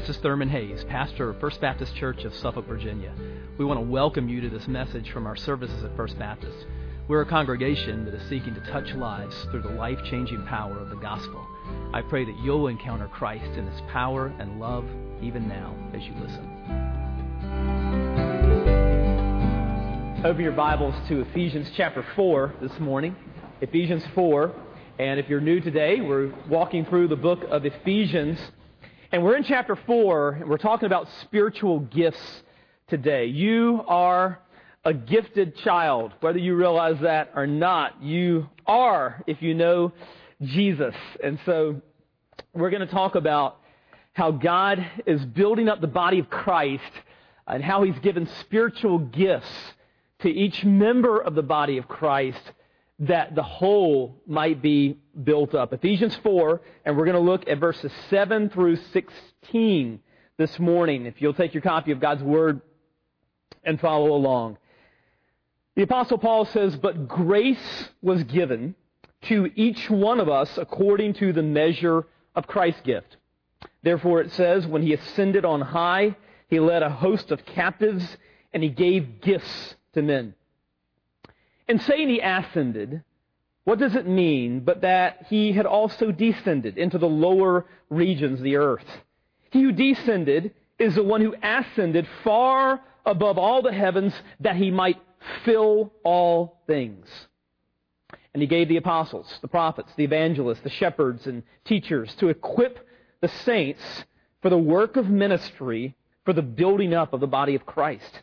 this is Thurman Hayes, pastor of First Baptist Church of Suffolk, Virginia. We want to welcome you to this message from our services at First Baptist. We're a congregation that is seeking to touch lives through the life changing power of the gospel. I pray that you'll encounter Christ in his power and love even now as you listen. Open your Bibles to Ephesians chapter 4 this morning. Ephesians 4. And if you're new today, we're walking through the book of Ephesians. And we're in chapter 4, and we're talking about spiritual gifts today. You are a gifted child, whether you realize that or not. You are, if you know Jesus. And so we're going to talk about how God is building up the body of Christ and how he's given spiritual gifts to each member of the body of Christ that the whole might be built up. Ephesians 4, and we're going to look at verses 7 through 16 this morning. If you'll take your copy of God's Word and follow along. The Apostle Paul says, But grace was given to each one of us according to the measure of Christ's gift. Therefore it says, When he ascended on high, he led a host of captives and he gave gifts to men. In saying he ascended, what does it mean but that he had also descended into the lower regions of the earth? He who descended is the one who ascended far above all the heavens that he might fill all things. And he gave the apostles, the prophets, the evangelists, the shepherds, and teachers to equip the saints for the work of ministry for the building up of the body of Christ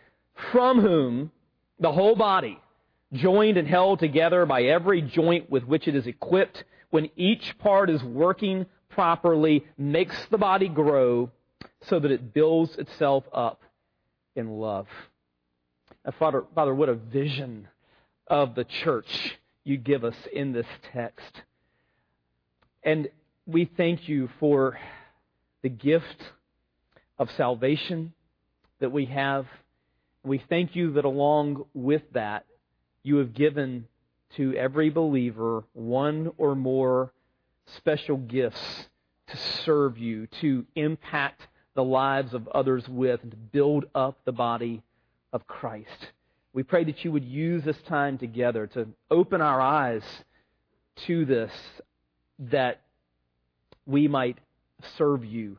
from whom the whole body, joined and held together by every joint with which it is equipped, when each part is working properly, makes the body grow so that it builds itself up in love. Now, Father, Father, what a vision of the church you give us in this text. And we thank you for the gift of salvation that we have we thank you that along with that, you have given to every believer one or more special gifts to serve you, to impact the lives of others with, and to build up the body of Christ. We pray that you would use this time together to open our eyes to this, that we might serve you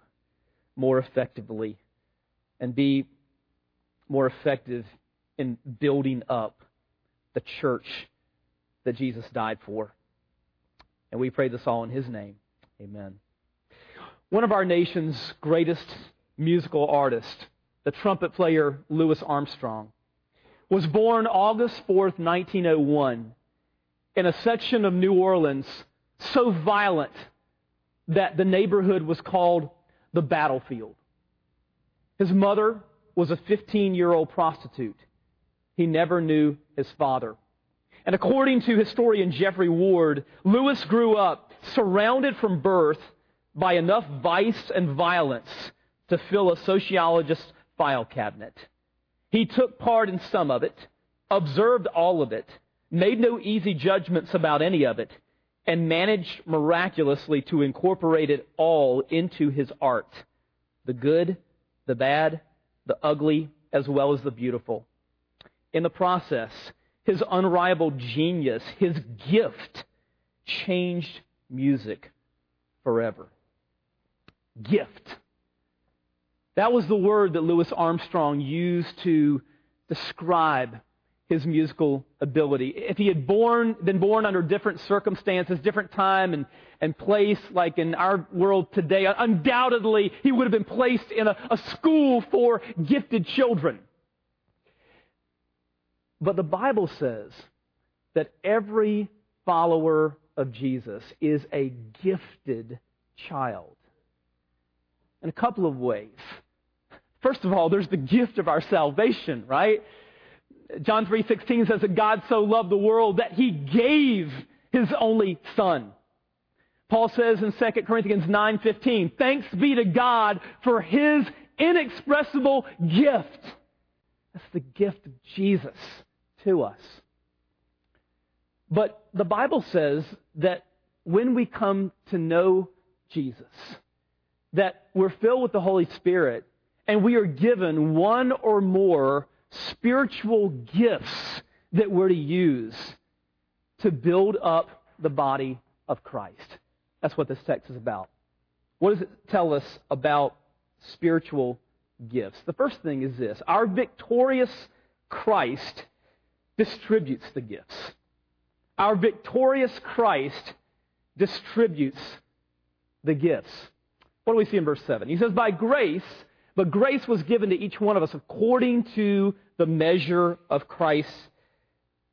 more effectively and be more effective in building up the church that Jesus died for. And we pray this all in His name. Amen. One of our nation's greatest musical artists, the trumpet player Louis Armstrong, was born August 4th, 1901, in a section of New Orleans so violent that the neighborhood was called the battlefield. His mother was a 15 year old prostitute. He never knew his father. And according to historian Geoffrey Ward, Louis grew up surrounded from birth by enough vice and violence to fill a sociologist's file cabinet. He took part in some of it, observed all of it, made no easy judgments about any of it, and managed miraculously to incorporate it all into his art. The good, the bad, the ugly as well as the beautiful. In the process, his unrivaled genius, his gift, changed music forever. Gift. That was the word that Louis Armstrong used to describe his musical ability. If he had born, been born under different circumstances, different time and, and place, like in our world today, undoubtedly he would have been placed in a, a school for gifted children. But the Bible says that every follower of Jesus is a gifted child. In a couple of ways. First of all, there's the gift of our salvation, right? John 3:16 says that God so loved the world that he gave his only son. Paul says in 2 Corinthians 9:15, "Thanks be to God for his inexpressible gift." That's the gift of Jesus to us. But the Bible says that when we come to know Jesus, that we're filled with the Holy Spirit and we are given one or more spiritual gifts that we're to use to build up the body of Christ. That's what this text is about. What does it tell us about spiritual gifts? The first thing is this our victorious Christ distributes the gifts. Our victorious Christ distributes the gifts. What do we see in verse 7? He says, By grace, but grace was given to each one of us according to the measure of Christ's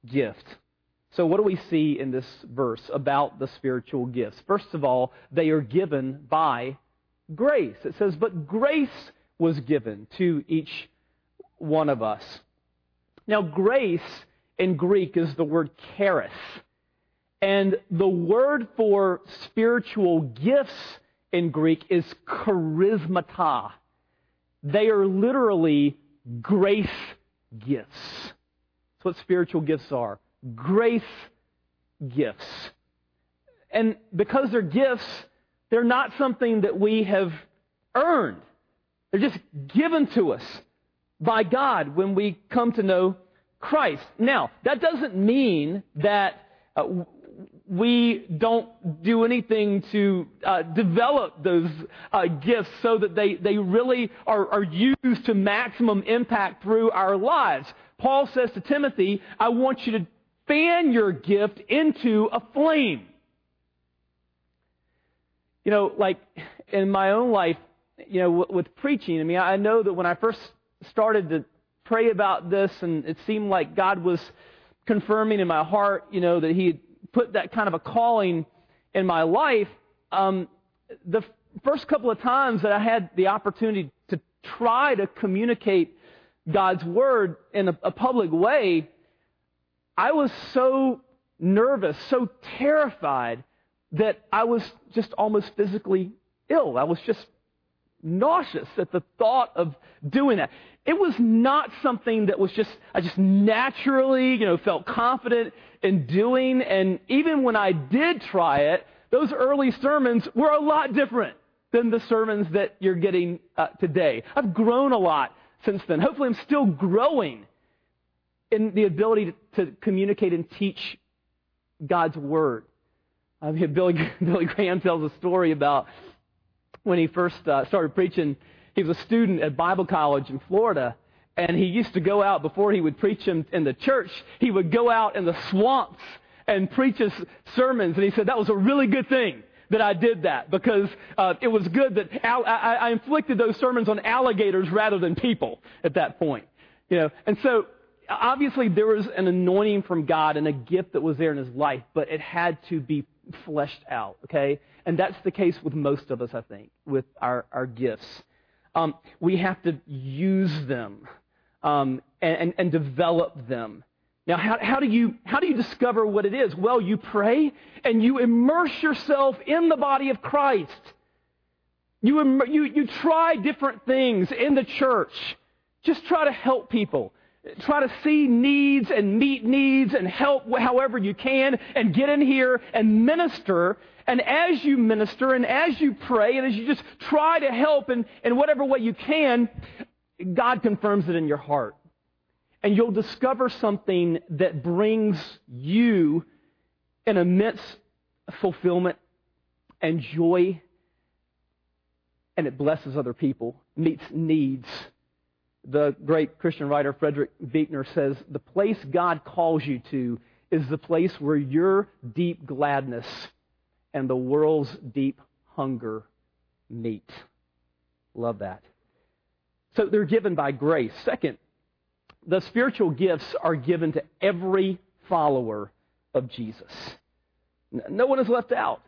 gift. So, what do we see in this verse about the spiritual gifts? First of all, they are given by grace. It says, But grace was given to each one of us. Now, grace in Greek is the word charis. And the word for spiritual gifts in Greek is charismata. They are literally grace gifts. That's what spiritual gifts are. Grace gifts. And because they're gifts, they're not something that we have earned. They're just given to us by God when we come to know Christ. Now, that doesn't mean that uh, we don't do anything to uh, develop those uh, gifts so that they, they really are, are used to maximum impact through our lives. Paul says to Timothy, I want you to fan your gift into a flame. You know, like in my own life, you know, with, with preaching, I mean, I know that when I first started to pray about this and it seemed like God was confirming in my heart, you know, that He had put that kind of a calling in my life, um, the first couple of times that I had the opportunity to try to communicate God's Word in a, a public way, I was so nervous, so terrified that I was just almost physically ill. I was just nauseous at the thought of doing that. It was not something that was just, I just naturally, you know, felt confident in doing. And even when I did try it, those early sermons were a lot different than the sermons that you're getting uh, today. I've grown a lot since then. Hopefully, I'm still growing in the ability to, to communicate and teach God's Word. I mean, Billy, Billy Graham tells a story about when he first uh, started preaching. He was a student at Bible college in Florida, and he used to go out before he would preach in, in the church. He would go out in the swamps and preach his sermons, and he said that was a really good thing that I did that because uh, it was good that I, I inflicted those sermons on alligators rather than people at that point. You know, and so obviously there was an anointing from God and a gift that was there in his life, but it had to be fleshed out. Okay, and that's the case with most of us, I think, with our our gifts. Um, we have to use them um, and, and, and develop them. Now, how, how, do you, how do you discover what it is? Well, you pray and you immerse yourself in the body of Christ. You, you, you try different things in the church. Just try to help people. Try to see needs and meet needs and help however you can and get in here and minister. And as you minister and as you pray and as you just try to help in, in whatever way you can, God confirms it in your heart. And you'll discover something that brings you an immense fulfillment and joy, and it blesses other people, meets needs. The great Christian writer Frederick Buechner says, The place God calls you to is the place where your deep gladness and the world's deep hunger meet. Love that. So they're given by grace. Second, the spiritual gifts are given to every follower of Jesus. No one is left out.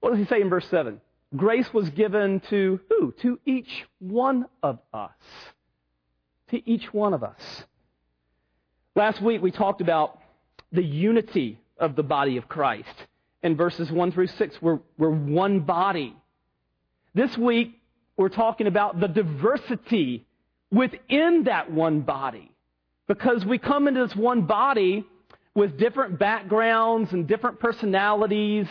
What does he say in verse 7? Grace was given to who? To each one of us. To each one of us. Last week we talked about the unity of the body of Christ. In verses 1 through 6, we're, we're one body. This week we're talking about the diversity within that one body. Because we come into this one body with different backgrounds and different personalities,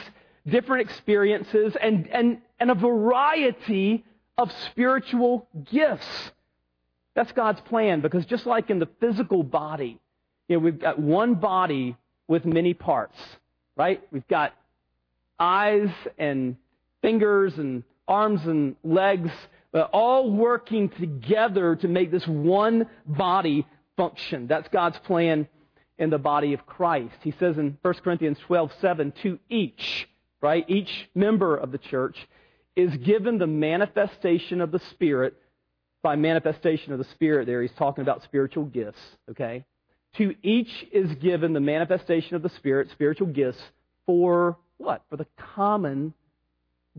different experiences, and, and, and a variety of spiritual gifts. That's God's plan because just like in the physical body, you know, we've got one body with many parts, right? We've got eyes and fingers and arms and legs, uh, all working together to make this one body function. That's God's plan in the body of Christ. He says in 1 Corinthians 12, 7, to each, right? Each member of the church is given the manifestation of the Spirit. By manifestation of the Spirit, there he's talking about spiritual gifts, okay? To each is given the manifestation of the Spirit, spiritual gifts, for what? For the common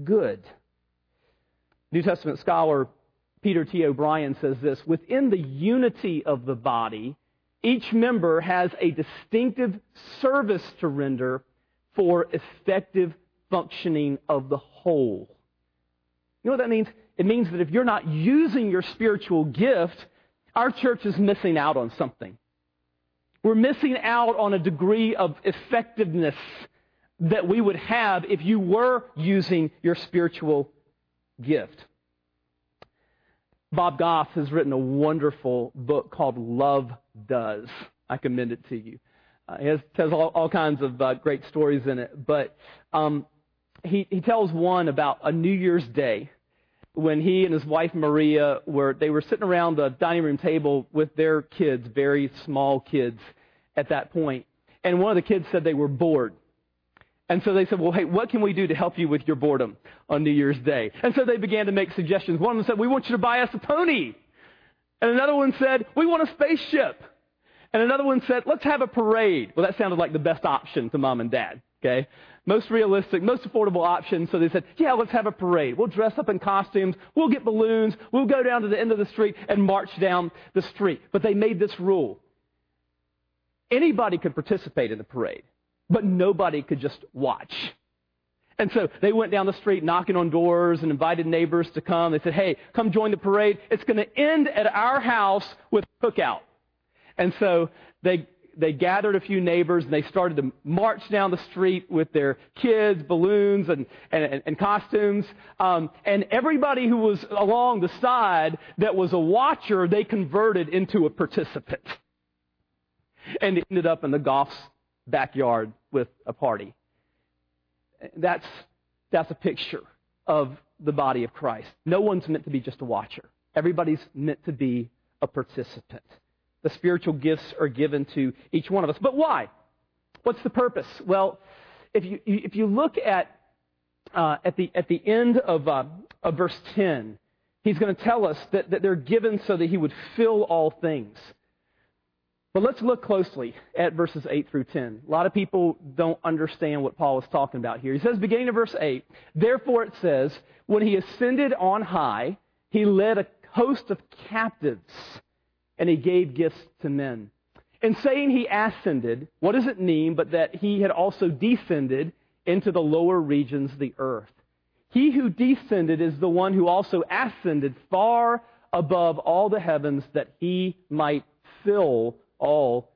good. New Testament scholar Peter T. O'Brien says this Within the unity of the body, each member has a distinctive service to render for effective functioning of the whole. You know what that means? It means that if you're not using your spiritual gift, our church is missing out on something. We're missing out on a degree of effectiveness that we would have if you were using your spiritual gift. Bob Goff has written a wonderful book called Love Does. I commend it to you. Uh, he has, all, all kinds of uh, great stories in it, but um, he, he tells one about a New Year's Day when he and his wife Maria were they were sitting around the dining room table with their kids, very small kids at that point. and one of the kids said they were bored. And so they said, well, hey, what can we do to help you with your boredom on New Year's Day? And so they began to make suggestions. One of them said, we want you to buy us a pony. And another one said, we want a spaceship. And another one said, let's have a parade. Well, that sounded like the best option to mom and dad, okay? Most realistic, most affordable option. So they said, yeah, let's have a parade. We'll dress up in costumes. We'll get balloons. We'll go down to the end of the street and march down the street. But they made this rule. Anybody could participate in the parade but nobody could just watch. And so they went down the street knocking on doors and invited neighbors to come. They said, hey, come join the parade. It's going to end at our house with a cookout. And so they, they gathered a few neighbors and they started to march down the street with their kids, balloons, and, and, and costumes. Um, and everybody who was along the side that was a watcher, they converted into a participant. And ended up in the Goff's backyard with a party. That's, that's a picture of the body of Christ. No one's meant to be just a watcher. Everybody's meant to be a participant. The spiritual gifts are given to each one of us. But why? What's the purpose? Well, if you, if you look at, uh, at, the, at the end of, uh, of verse 10, he's going to tell us that, that they're given so that he would fill all things. But let's look closely at verses 8 through 10. A lot of people don't understand what Paul is talking about here. He says, beginning of verse 8, Therefore it says, When he ascended on high, he led a host of captives, and he gave gifts to men. In saying he ascended, what does it mean but that he had also descended into the lower regions of the earth? He who descended is the one who also ascended far above all the heavens that he might fill all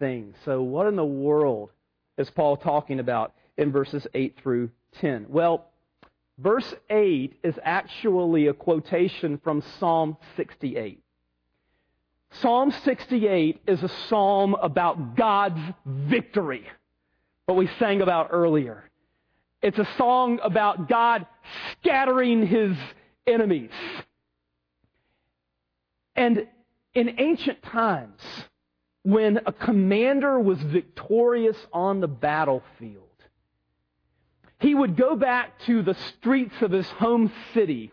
things. So, what in the world is Paul talking about in verses 8 through 10? Well, verse 8 is actually a quotation from Psalm 68. Psalm 68 is a psalm about God's victory, what we sang about earlier. It's a song about God scattering his enemies. And in ancient times, when a commander was victorious on the battlefield, he would go back to the streets of his home city,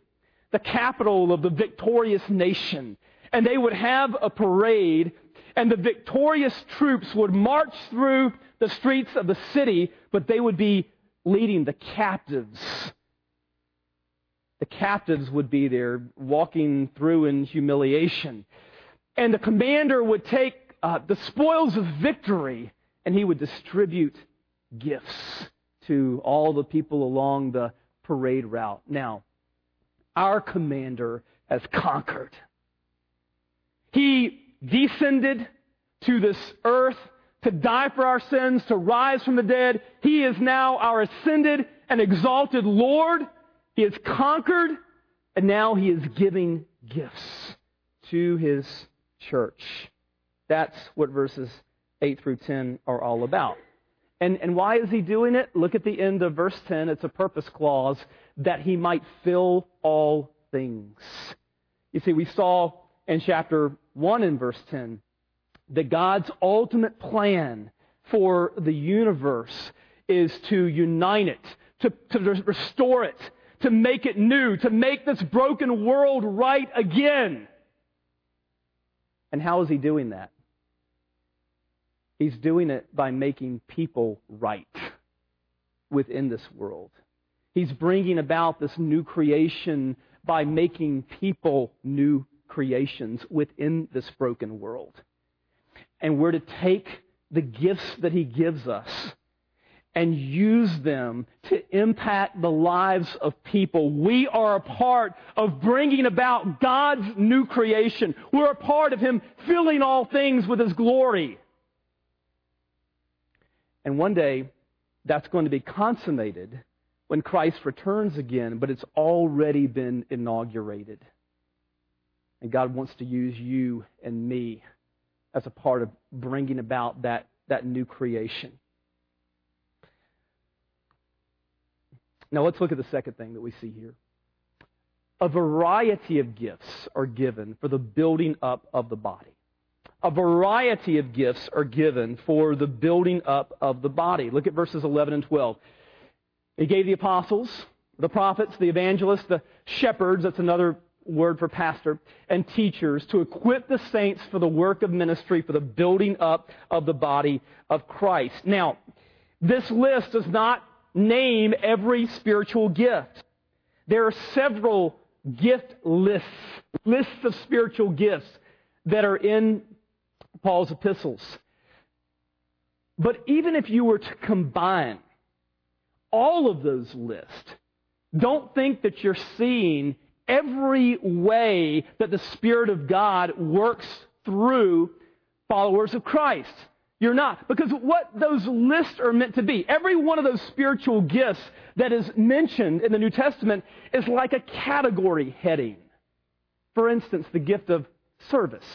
the capital of the victorious nation, and they would have a parade, and the victorious troops would march through the streets of the city, but they would be leading the captives. The captives would be there walking through in humiliation. and the commander would take uh, the spoils of victory and he would distribute gifts to all the people along the parade route. Now, our commander has conquered. He descended to this earth to die for our sins, to rise from the dead. He is now our ascended and exalted Lord. He has conquered, and now he is giving gifts to his church. That's what verses 8 through 10 are all about. And, and why is he doing it? Look at the end of verse 10. It's a purpose clause that he might fill all things. You see, we saw in chapter 1 in verse 10 that God's ultimate plan for the universe is to unite it, to, to restore it, to make it new, to make this broken world right again. And how is he doing that? He's doing it by making people right within this world. He's bringing about this new creation by making people new creations within this broken world. And we're to take the gifts that He gives us and use them to impact the lives of people. We are a part of bringing about God's new creation. We're a part of Him filling all things with His glory. And one day, that's going to be consummated when Christ returns again, but it's already been inaugurated. And God wants to use you and me as a part of bringing about that, that new creation. Now let's look at the second thing that we see here. A variety of gifts are given for the building up of the body. A variety of gifts are given for the building up of the body. Look at verses 11 and 12. He gave the apostles, the prophets, the evangelists, the shepherds, that's another word for pastor, and teachers to equip the saints for the work of ministry, for the building up of the body of Christ. Now, this list does not name every spiritual gift. There are several gift lists, lists of spiritual gifts that are in Paul's epistles. But even if you were to combine all of those lists, don't think that you're seeing every way that the Spirit of God works through followers of Christ. You're not. Because what those lists are meant to be, every one of those spiritual gifts that is mentioned in the New Testament is like a category heading. For instance, the gift of service.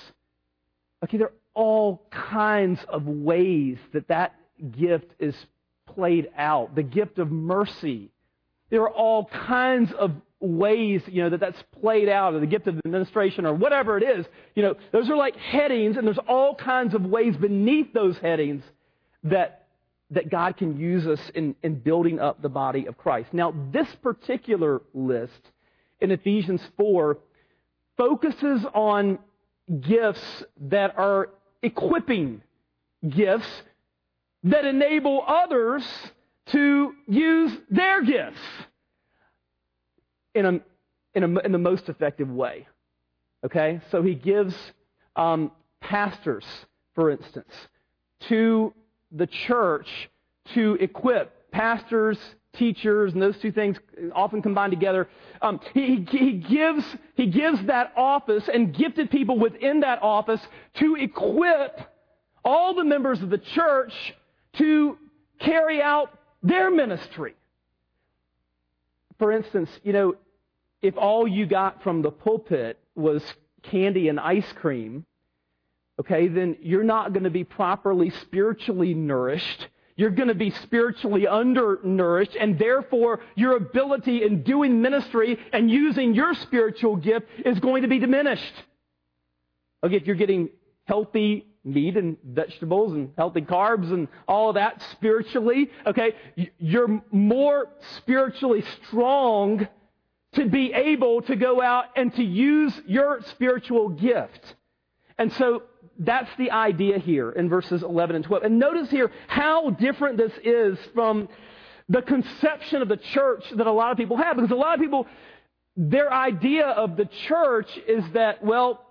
Okay, there are all kinds of ways that that gift is played out. The gift of mercy. There are all kinds of ways, you know, that that's played out, or the gift of administration, or whatever it is, you know, those are like headings, and there's all kinds of ways beneath those headings that, that God can use us in, in building up the body of Christ. Now, this particular list in Ephesians 4 focuses on gifts that are equipping gifts that enable others to use their gifts in, a, in, a, in the most effective way. Okay? So he gives um, pastors, for instance, to the church to equip pastors, teachers, and those two things often combined together. Um, he, he, gives, he gives that office and gifted people within that office to equip all the members of the church to carry out their ministry. For instance, you know, if all you got from the pulpit was candy and ice cream, okay, then you're not going to be properly spiritually nourished. You're going to be spiritually undernourished, and therefore your ability in doing ministry and using your spiritual gift is going to be diminished. Okay, if you're getting healthy meat and vegetables and healthy carbs and all that spiritually, okay, you're more spiritually strong to be able to go out and to use your spiritual gift. And so that's the idea here in verses 11 and 12. And notice here how different this is from the conception of the church that a lot of people have. Because a lot of people, their idea of the church is that, well,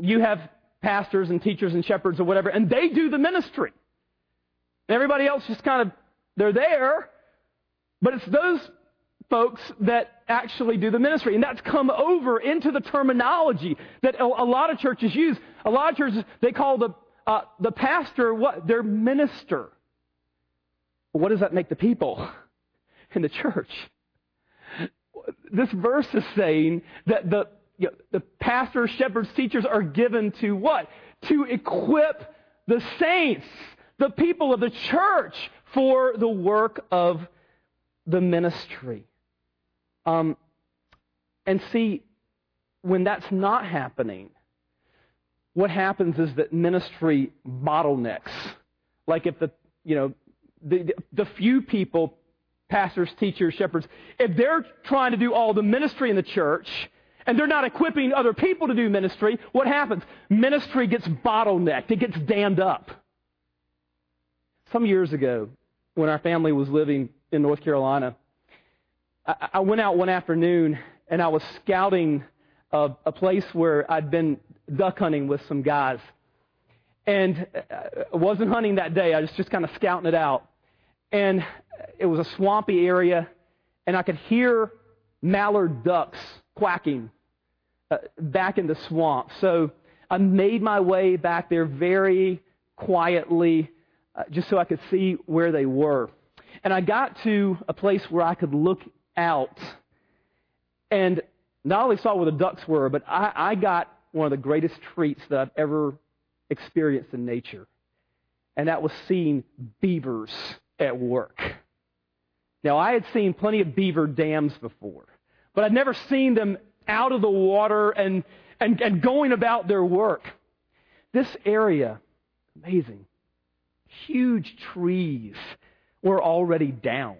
you have pastors and teachers and shepherds or whatever, and they do the ministry. Everybody else just kind of, they're there, but it's those folks that actually do the ministry. And that's come over into the terminology that a, a lot of churches use. A lot of churches, they call the, uh, the pastor what? Their minister. What does that make the people in the church? This verse is saying that the, you know, the pastors, shepherds, teachers are given to what? To equip the saints, the people of the church, for the work of the ministry. Um, and see, when that's not happening, what happens is that ministry bottlenecks. Like if the, you know, the, the few people, pastors, teachers, shepherds, if they're trying to do all the ministry in the church, and they're not equipping other people to do ministry, what happens? Ministry gets bottlenecked. It gets dammed up. Some years ago, when our family was living in North Carolina, I, went out one afternoon and I was scouting a, a place where I'd been duck hunting with some guys. And I wasn't hunting that day. I was just kind of scouting it out. And it was a swampy area, and I could hear mallard ducks quacking uh, back in the swamp. So I made my way back there very quietly, uh, just so I could see where they were. And I got to a place where I could look out. And not only saw where the ducks were, but I, I got one of the greatest treats that I've ever experienced in nature. And that was seeing beavers at work. Now, I had seen plenty of beaver dams before, but I'd never seen them out of the water and, and, and going about their work. This area, amazing. Huge trees were already down.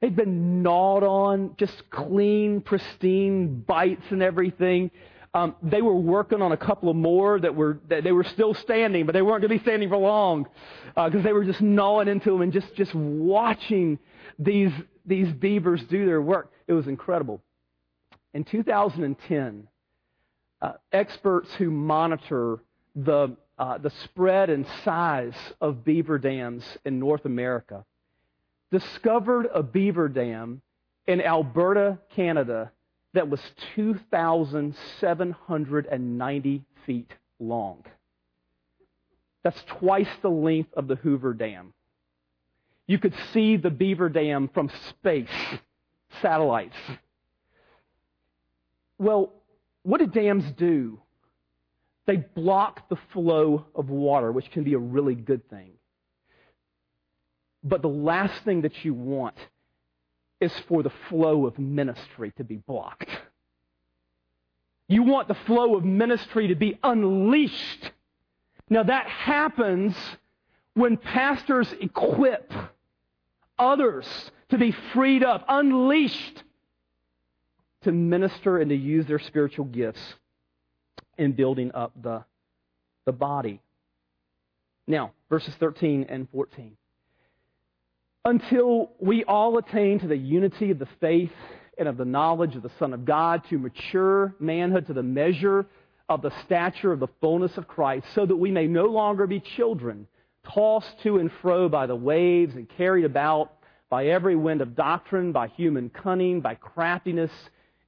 They'd been gnawed on, just clean, pristine bites and everything. Um, they were working on a couple of more that were that they were still standing, but they weren't going to be standing for long because uh, they were just gnawing into them and just just watching these these beavers do their work. It was incredible. In 2010, uh, experts who monitor the uh, the spread and size of beaver dams in North America discovered a beaver dam in Alberta, Canada, that was 2,790 feet long. That's twice the length of the Hoover Dam. You could see the beaver dam from space, satellites. Well, what do dams do? They block the flow of water, which can be a really good thing. But the last thing that you want is for the flow of ministry to be blocked. You want the flow of ministry to be unleashed. Now that happens when pastors equip others to be freed up, unleashed to minister and to use their spiritual gifts in building up the, the body. Now, verses 13 and 14 until we all attain to the unity of the faith and of the knowledge of the Son of God, to mature manhood to the measure of the stature of the fullness of Christ, so that we may no longer be children, tossed to and fro by the waves and carried about by every wind of doctrine, by human cunning, by craftiness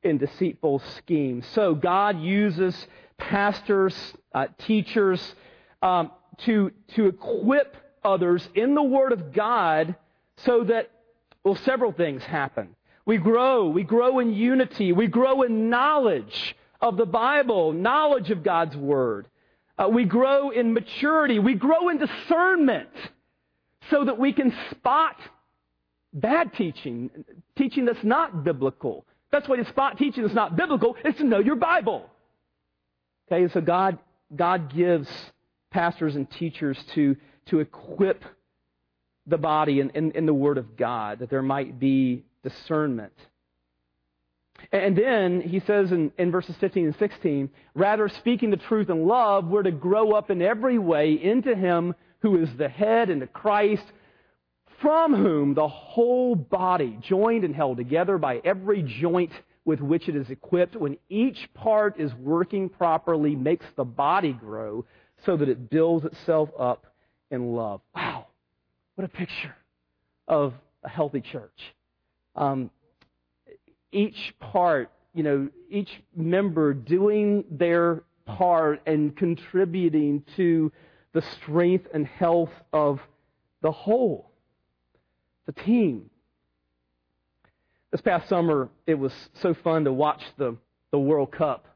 in deceitful schemes. So God uses pastors, uh, teachers, um, to, to equip others in the Word of God so that, well, several things happen. We grow. We grow in unity. We grow in knowledge of the Bible, knowledge of God's Word. Uh, we grow in maturity. We grow in discernment so that we can spot bad teaching, teaching that's not biblical. That's why to spot teaching that's not biblical is to know your Bible. Okay, so God, God gives pastors and teachers to, to equip the body in, in, in the Word of God, that there might be discernment. And then he says in, in verses 15 and 16, rather speaking the truth in love, we're to grow up in every way into him who is the head, into Christ, from whom the whole body, joined and held together by every joint with which it is equipped, when each part is working properly, makes the body grow so that it builds itself up in love. Wow, what a picture of a healthy church. Um, each part, you know, each member doing their part and contributing to the strength and health of the whole, the team. This past summer, it was so fun to watch the, the World Cup.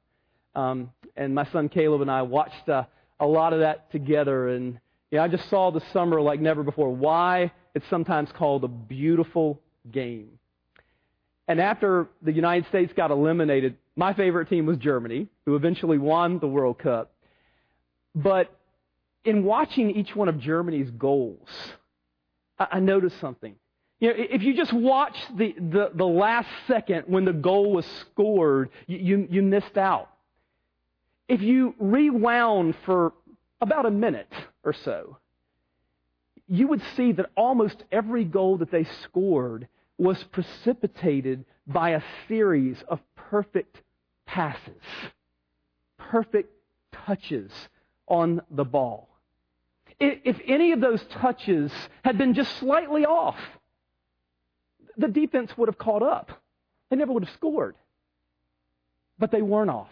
Um, and my son Caleb and I watched uh, a lot of that together. And know, I just saw the summer like never before. Why it's sometimes called a beautiful game. And after the United States got eliminated, my favorite team was Germany, who eventually won the World Cup. But in watching each one of Germany's goals, I, I noticed something. You know, if you just watch the, the, the, last second when the goal was scored, you, you, you missed out. If you rewound for about a minute or so, you would see that almost every goal that they scored was precipitated by a series of perfect passes, perfect touches on the ball. If any of those touches had been just slightly off, the defense would have caught up. They never would have scored. But they weren't off.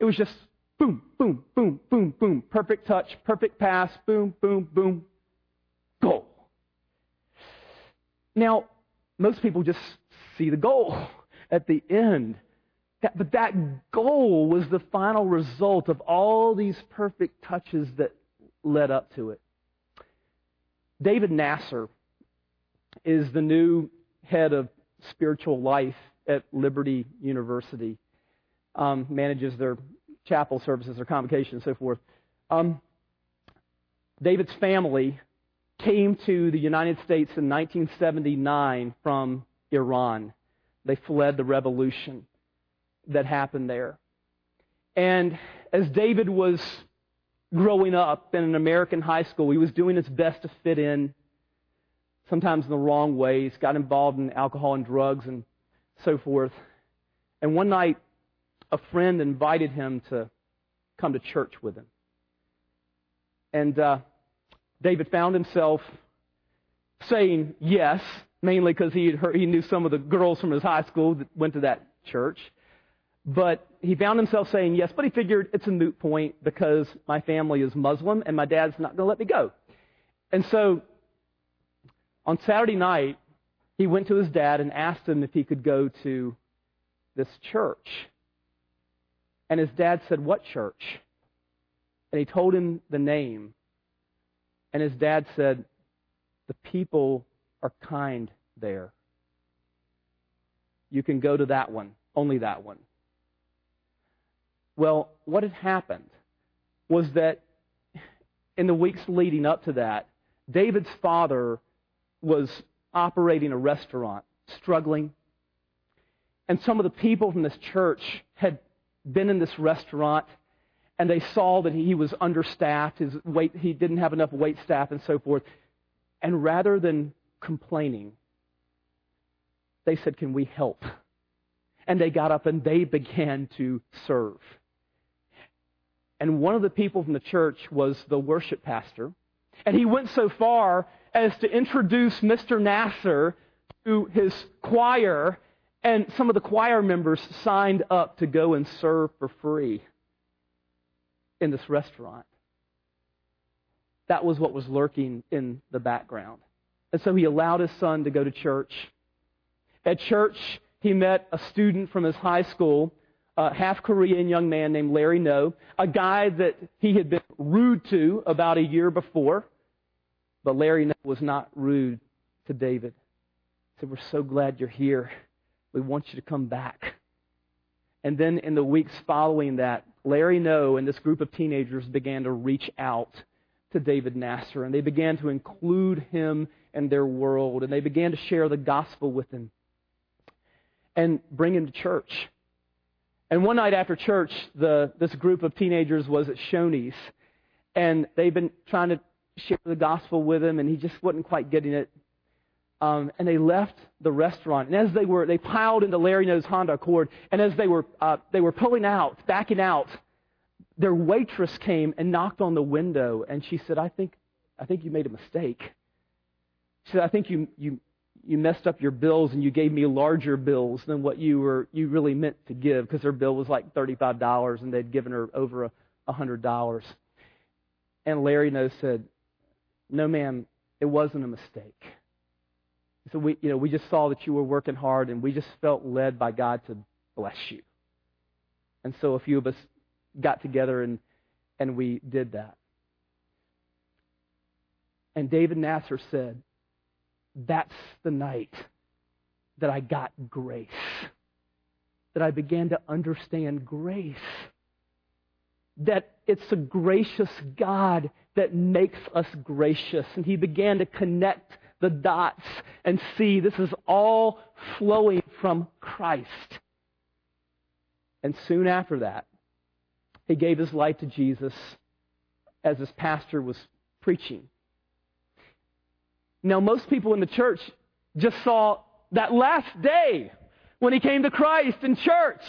It was just boom, boom, boom, boom, boom. Perfect touch, perfect pass, boom, boom, boom, goal. Now, most people just see the goal at the end. but that goal was the final result of all these perfect touches that led up to it. David Nasser is the new head of spiritual life at Liberty University, um, manages their chapel services, or convocation, and so forth. Um, David's family came to the United States in 1979 from Iran. They fled the revolution that happened there. And as David was growing up in an American high school, he was doing his best to fit in, sometimes in the wrong ways, got involved in alcohol and drugs and so forth. And one night, a friend invited him to come to church with him. And uh, David found himself saying yes, mainly because he, he knew some of the girls from his high school that went to that church. But he found himself saying yes, but he figured it's a moot point because my family is Muslim and my dad's not going to let me go. And so on Saturday night, he went to his dad and asked him if he could go to this church. And his dad said, What church? And he told him the name. And his dad said, The people are kind there. You can go to that one, only that one. Well, what had happened was that in the weeks leading up to that, David's father was operating a restaurant, struggling. And some of the people from this church had been in this restaurant and they saw that he was understaffed, his wait, he didn't have enough wait staff and so forth. And rather than complaining, they said, Can we help? And they got up and they began to serve. And one of the people from the church was the worship pastor. And he went so far as to introduce Mr. Nasser to his choir, and some of the choir members signed up to go and serve for free in this restaurant. That was what was lurking in the background. And so he allowed his son to go to church. At church, he met a student from his high school, a half Korean young man named Larry No, a guy that he had been rude to about a year before. But Larry No was not rude to David. He said, We're so glad you're here. We want you to come back. And then in the weeks following that, Larry No and this group of teenagers began to reach out to David Nasser, and they began to include him in their world, and they began to share the gospel with him and bring him to church. And one night after church, the, this group of teenagers was at Shoney's, and they've been trying to share the gospel with him, and he just wasn't quite getting it. Um, and they left the restaurant. And as they were, they piled into Larry No's Honda Accord. And as they were, uh, they were pulling out, backing out, their waitress came and knocked on the window. And she said, "I think, I think you made a mistake." She said, "I think you, you, you messed up your bills and you gave me larger bills than what you were, you really meant to give because her bill was like thirty-five dollars and they'd given her over a, a hundred dollars." And Larry No said, "No, ma'am, it wasn't a mistake." So we, you know, we just saw that you were working hard, and we just felt led by God to bless you. And so a few of us got together and and we did that. And David Nasser said, "That's the night that I got grace. That I began to understand grace. That it's a gracious God that makes us gracious." And he began to connect the dots and see this is all flowing from Christ. And soon after that, he gave his life to Jesus as his pastor was preaching. Now, most people in the church just saw that last day when he came to Christ in church.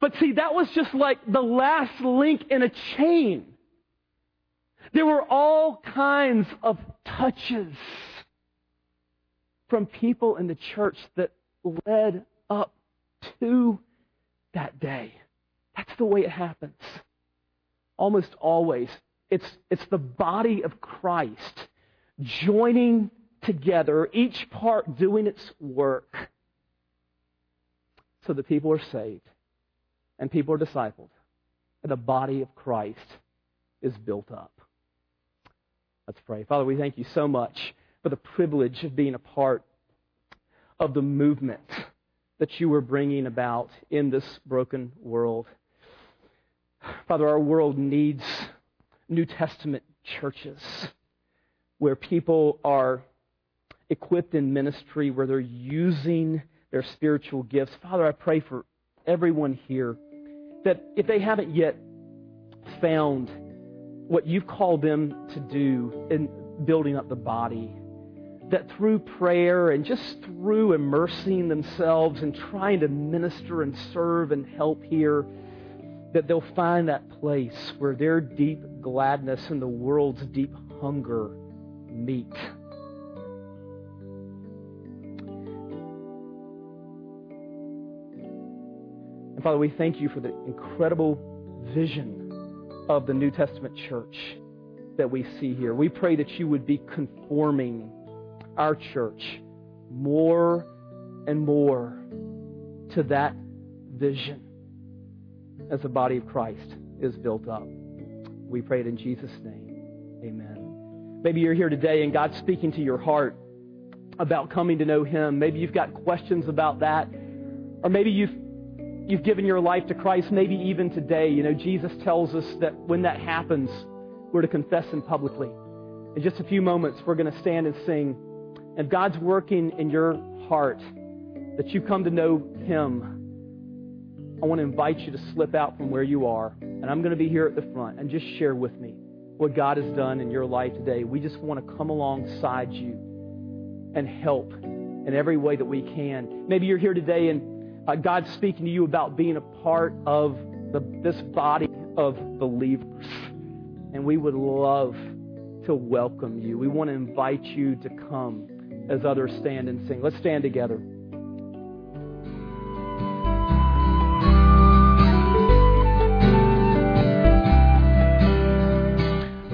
But see, that was just like the last link in a chain. There were all kinds of touches from people in the church that led up to that day. That's the way it happens. Almost always. It's, it's the body of Christ joining together, each part doing its work, so that people are saved and people are discipled, and the body of Christ is built up. Let's pray. Father, we thank you so much for the privilege of being a part of the movement that you were bringing about in this broken world. Father, our world needs New Testament churches where people are equipped in ministry, where they're using their spiritual gifts. Father, I pray for everyone here that if they haven't yet found what you've called them to do in building up the body, that through prayer and just through immersing themselves and trying to minister and serve and help here, that they'll find that place where their deep gladness and the world's deep hunger meet. And Father, we thank you for the incredible vision of the New Testament church that we see here. We pray that you would be conforming our church more and more to that vision as the body of Christ is built up. We pray it in Jesus' name. Amen. Maybe you're here today and God's speaking to your heart about coming to know Him. Maybe you've got questions about that. Or maybe you've you've given your life to Christ, maybe even today. You know, Jesus tells us that when that happens, we're to confess Him publicly. In just a few moments, we're going to stand and sing And God's working in your heart, that you've come to know Him, I want to invite you to slip out from where you are. And I'm going to be here at the front and just share with me what God has done in your life today. We just want to come alongside you and help in every way that we can. Maybe you're here today and uh, God's speaking to you about being a part of the, this body of believers. And we would love to welcome you. We want to invite you to come as others stand and sing. Let's stand together.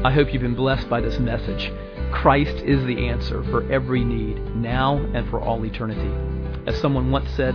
I hope you've been blessed by this message. Christ is the answer for every need, now and for all eternity. As someone once said,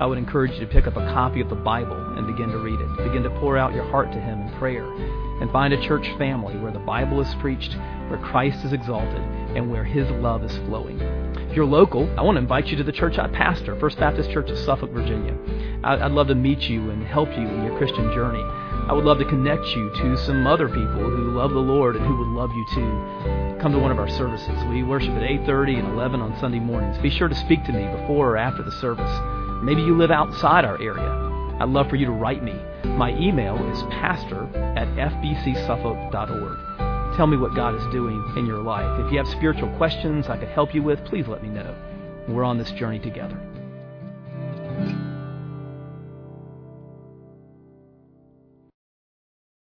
I would encourage you to pick up a copy of the Bible and begin to read it. Begin to pour out your heart to Him in prayer. And find a church family where the Bible is preached, where Christ is exalted, and where His love is flowing. If you're local, I want to invite you to the church I pastor, First Baptist Church of Suffolk, Virginia. I'd love to meet you and help you in your Christian journey. I would love to connect you to some other people who love the Lord and who would love you too. Come to one of our services. We worship at 8:30 and 11 on Sunday mornings. Be sure to speak to me before or after the service. Maybe you live outside our area. I'd love for you to write me. My email is pastor at fbcsuffolk.org. Tell me what God is doing in your life. If you have spiritual questions I could help you with, please let me know. We're on this journey together.